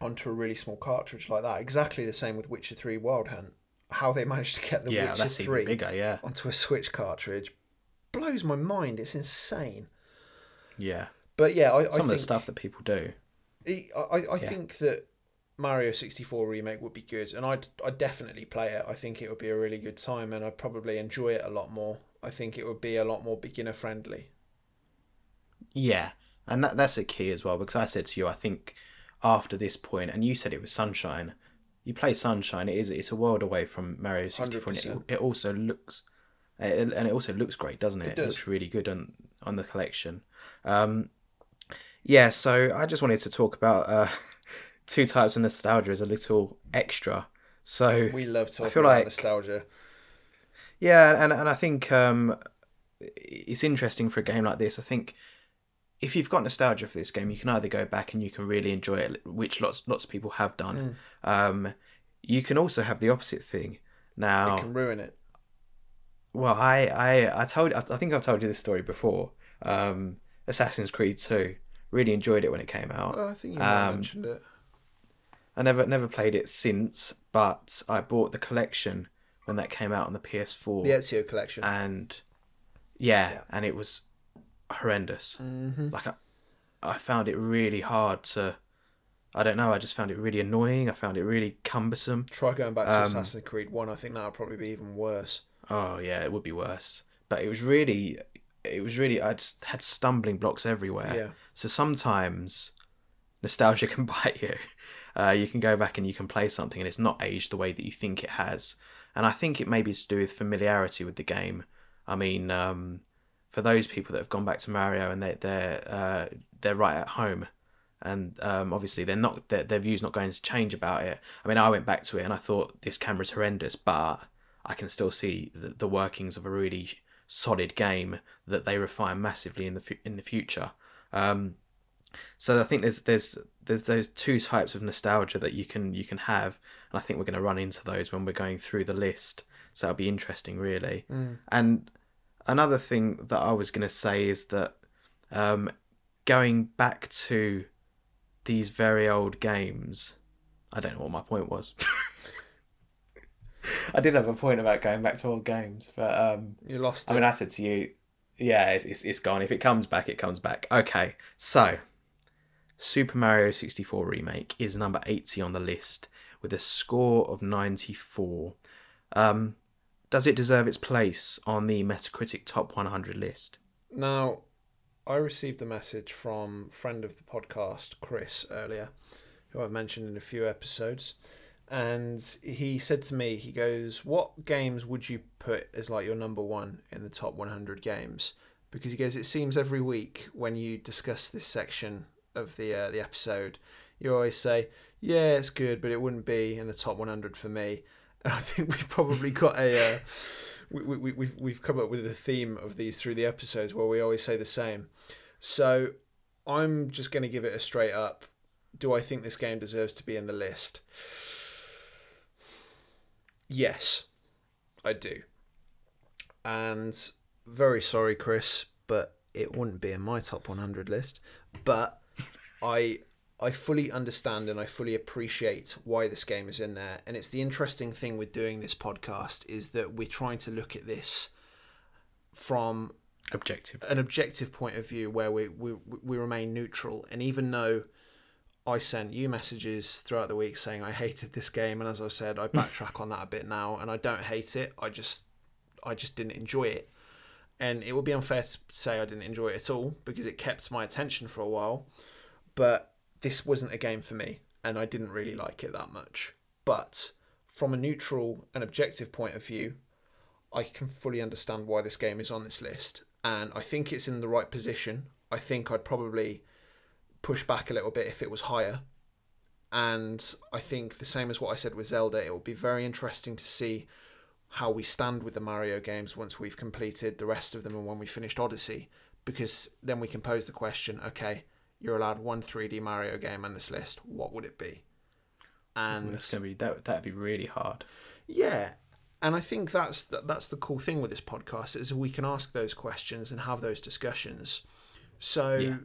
onto a really small cartridge like that. Exactly the same with Witcher Three Wild Hunt. How they managed to get the yeah, Witcher that's Three bigger. Yeah, onto a Switch cartridge blows my mind. It's insane. yeah. But yeah, I, I Some think of the stuff that people do. I, I, I think that Mario 64 remake would be good, and I'd, I'd definitely play it. I think it would be a really good time, and I'd probably enjoy it a lot more. I think it would be a lot more beginner friendly. Yeah, and that, that's a key as well because I said to you, I think after this point, and you said it was Sunshine. You play Sunshine, it is it's a world away from Mario sixty four. It, it also looks, it, and it also looks great, doesn't it? It does. looks really good on on the collection. Um, yeah, so I just wanted to talk about uh, two types of nostalgia as a little extra. So We love talking feel about like- nostalgia. yeah, and and I think um, it's interesting for a game like this. I think if you've got nostalgia for this game, you can either go back and you can really enjoy it, which lots lots of people have done. Um, you can also have the opposite thing. Now, It can ruin it. well, I I I told I think I've told you this story before. Um, Assassin's Creed Two, really enjoyed it when it came out. Well, I think you Um, mentioned it. I never never played it since, but I bought the collection when that came out on the PS4. The Ezio collection. and yeah, Yeah. and it was horrendous. hmm Like I, I found it really hard to. I don't know. I just found it really annoying. I found it really cumbersome. Try going back to Um, Assassin's Creed 1. I think that would probably be even worse. Oh yeah, it would be worse. But it was really, it was really. I just had stumbling blocks everywhere. Yeah. So sometimes nostalgia can bite you. Uh, you can go back and you can play something and it's not aged the way that you think it has. And I think it maybe is to do with familiarity with the game. I mean, um, for those people that have gone back to Mario and they, they're uh, they're right at home, and um, obviously they're not their, their views not going to change about it. I mean, I went back to it and I thought this camera's horrendous, but I can still see the, the workings of a really solid game that they refine massively in the fu- in the future. Um, so I think there's there's there's those two types of nostalgia that you can you can have, and I think we're going to run into those when we're going through the list. So that'll be interesting, really. And another thing that I was going to say is that um, going back to these very old games, I don't know what my point was. I did have a point about going back to old games, but um, You lost it. I mean, I said to you, yeah, it's, it's, it's gone. If it comes back, it comes back. Okay, so Super Mario 64 Remake is number 80 on the list with a score of 94. Um, does it deserve its place on the Metacritic Top 100 list? Now, I received a message from friend of the podcast, Chris, earlier, who I've mentioned in a few episodes. And he said to me, he goes, What games would you put as like your number one in the top 100 games? Because he goes, It seems every week when you discuss this section of the uh, the episode, you always say, Yeah, it's good, but it wouldn't be in the top 100 for me. And I think we've probably got a. Uh, we, we, we've, we've come up with a theme of these through the episodes where we always say the same. So I'm just going to give it a straight up. Do I think this game deserves to be in the list? Yes, I do. And very sorry, Chris, but it wouldn't be in my top 100 list. But I I fully understand and I fully appreciate why this game is in there. And it's the interesting thing with doing this podcast is that we're trying to look at this from Objective. an objective point of view where we, we we remain neutral and even though I sent you messages throughout the week saying I hated this game and as I said I backtrack on that a bit now and I don't hate it I just I just didn't enjoy it and it would be unfair to say I didn't enjoy it at all because it kept my attention for a while but this wasn't a game for me and I didn't really like it that much but from a neutral and objective point of view I can fully understand why this game is on this list, and I think it's in the right position. I think I'd probably push back a little bit if it was higher. And I think the same as what I said with Zelda, it will be very interesting to see how we stand with the Mario games once we've completed the rest of them and when we finished Odyssey, because then we can pose the question: Okay, you're allowed one 3D Mario game on this list. What would it be? And That's gonna be that. That'd be really hard. yeah, and I think that's that's the cool thing with this podcast is we can ask those questions and have those discussions. So Yeah.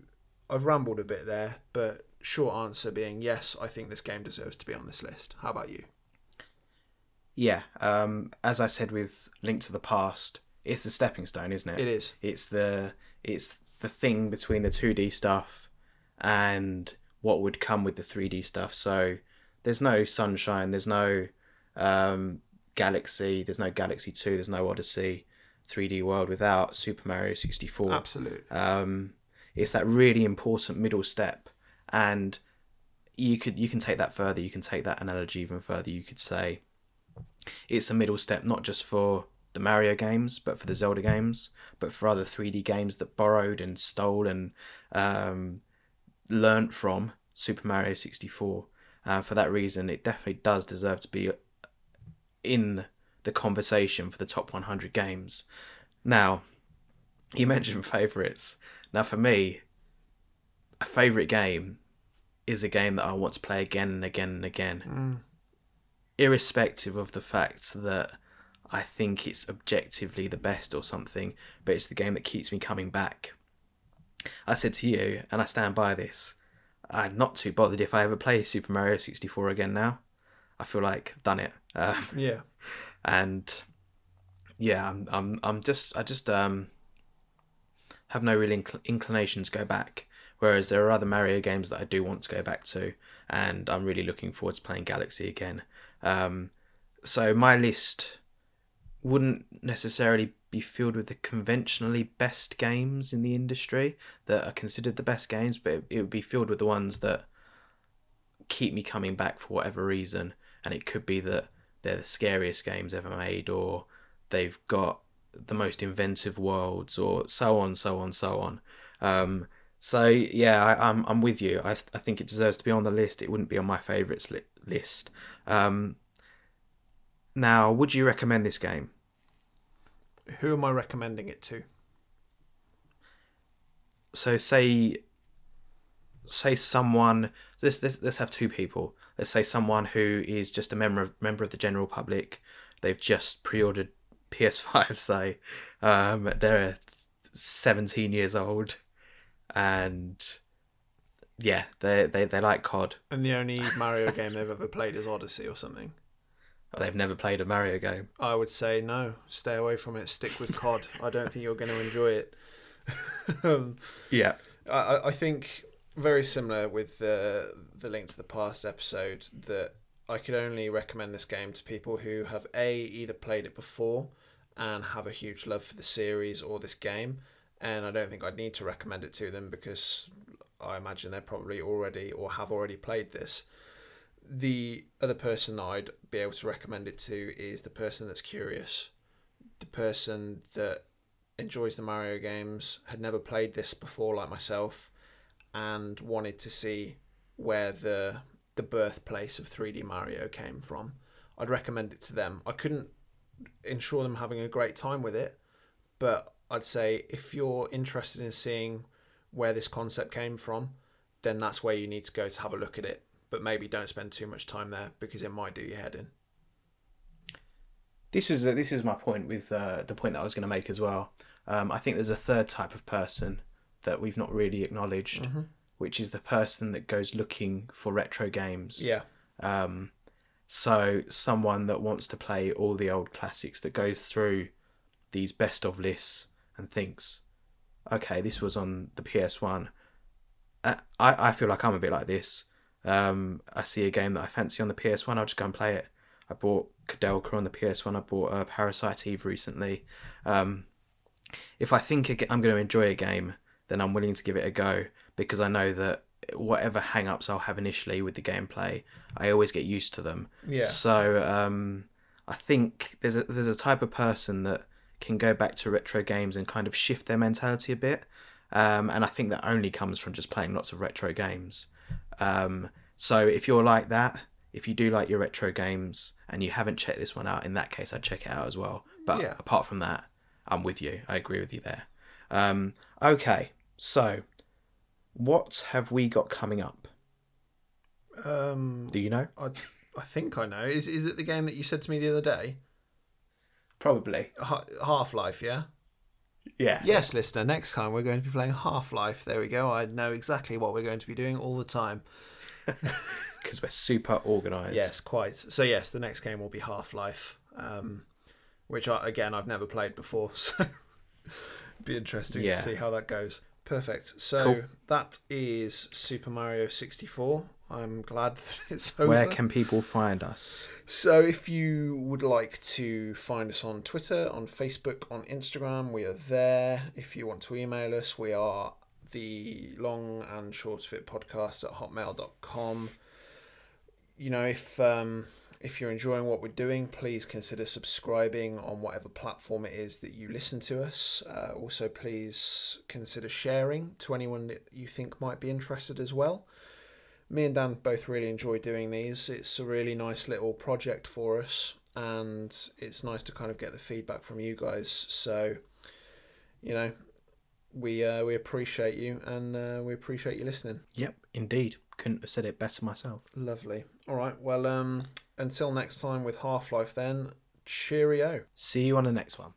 I've rambled a bit there, but short answer being yes, I think this game deserves to be on this list. How about you? Yeah. Um, as I said with Link to the Past, it's the stepping stone, isn't it? It is. It's the it's the thing between the two D stuff and what would come with the three D stuff. So there's no sunshine. There's no um, Galaxy. There's no Galaxy Two. There's no Odyssey. 3D world without Super Mario 64. Absolute. Um, it's that really important middle step, and you could you can take that further. You can take that analogy even further. You could say it's a middle step not just for the Mario games, but for the Zelda games, but for other 3D games that borrowed and stole and um, learnt from Super Mario 64. Uh, for that reason, it definitely does deserve to be in the conversation for the top 100 games. Now, you mentioned favourites. Now, for me, a favourite game is a game that I want to play again and again and again, Mm. irrespective of the fact that I think it's objectively the best or something, but it's the game that keeps me coming back. I said to you, and I stand by this, I'm not too bothered if I ever play Super Mario 64 again now. I feel like I've done it. Um, Yeah. and yeah, I'm, I'm, I'm just, I just um, have no real incl- inclination to go back. Whereas there are other Mario games that I do want to go back to, and I'm really looking forward to playing Galaxy again. Um, so my list wouldn't necessarily be filled with the conventionally best games in the industry that are considered the best games, but it, it would be filled with the ones that keep me coming back for whatever reason. And it could be that they're the scariest games ever made, or they've got the most inventive worlds, or so on, so on, so on. Um, so yeah, I, I'm I'm with you. I I think it deserves to be on the list. It wouldn't be on my favourites li- list. Um, now, would you recommend this game? Who am I recommending it to? So say say someone this this let's have two people. Let's say someone who is just a member of member of the general public. They've just pre-ordered PS5. Say um, they're 17 years old, and yeah, they they they like COD. And the only Mario game they've ever played is Odyssey or something. They've never played a Mario game. I would say no. Stay away from it. Stick with COD. I don't think you're going to enjoy it. um, Yeah, I, I- I think very similar with the the Link to the Past episode that I could only recommend this game to people who have a either played it before and have a huge love for the series or this game, and I don't think I'd need to recommend it to them because I imagine they're probably already or have already played this. The other person I'd be able to recommend it to is the person that's curious, the person that enjoys the Mario games, had never played this before like myself, and wanted to see where the the birthplace of 3D Mario came from. I'd recommend it to them. I couldn't ensure them having a great time with it, but I'd say if you're interested in seeing where this concept came from, then that's where you need to go to have a look at it. But maybe don't spend too much time there because it might do your head in. this was this is my point with uh, the point that I was going to make as well. Um, I think there's a third type of person that we've not really acknowledged, Mm-hmm. which is the person that goes looking for retro games. Yeah. Um, so someone that wants to play all the old classics that goes through these best of lists and thinks, okay, this was on the PS1. Uh, I, I feel like I'm a bit like this. Um, I see a game that I fancy on the PS1, I'll just go and play it. I bought Kadelka on the PS1. I bought uh, Parasite Eve recently. Um, if I think I'm going to enjoy a game, then I'm willing to give it a go because I know that whatever hang-ups I'll have initially with the gameplay, I always get used to them. Yeah. So um, I think there's a there's a type of person that can go back to retro games and kind of shift their mentality a bit, um, and I think that only comes from just playing lots of retro games. Um, so if you're like that, if you do like your retro games and you haven't checked this one out, in that case I'd check it out as well. But Yeah. apart from that, I'm with you. I agree with you there. Um, okay, so what have we got coming up? Um, Do you know? I, I think I know. Is is it the game that you said to me the other day? Probably. Half Life, yeah. Yeah. Yes, listener. Next time we're going to be playing Half Life. There we go. I know exactly what we're going to be doing all the time. Because we're super organised. Yes, quite. So yes, the next game will be Half Life, um, which I, again I've never played before, so be interesting Yeah. to see how that goes. Perfect. So Cool. that is Super Mario sixty four. I'm glad that it's over. Where can people find us? So, if you would like to find us on Twitter, on Facebook, on Instagram, we are there. If you want to email us, we are the long and short of it podcast at hotmail.com. You know, if um, if you're enjoying what we're doing, please consider subscribing on whatever platform it is that you listen to us. Uh, also, please consider sharing to anyone that you think might be interested as well me and Dan both really enjoy doing these. It's a really nice little project for us, and it's nice to kind of get the feedback from you guys. So, you know, we uh, we appreciate you, and uh, we appreciate you listening. Yep, indeed. Couldn't have said it better myself. Lovely. All right. Well, um, until next time with Half Life, then cheerio. See you on the next one.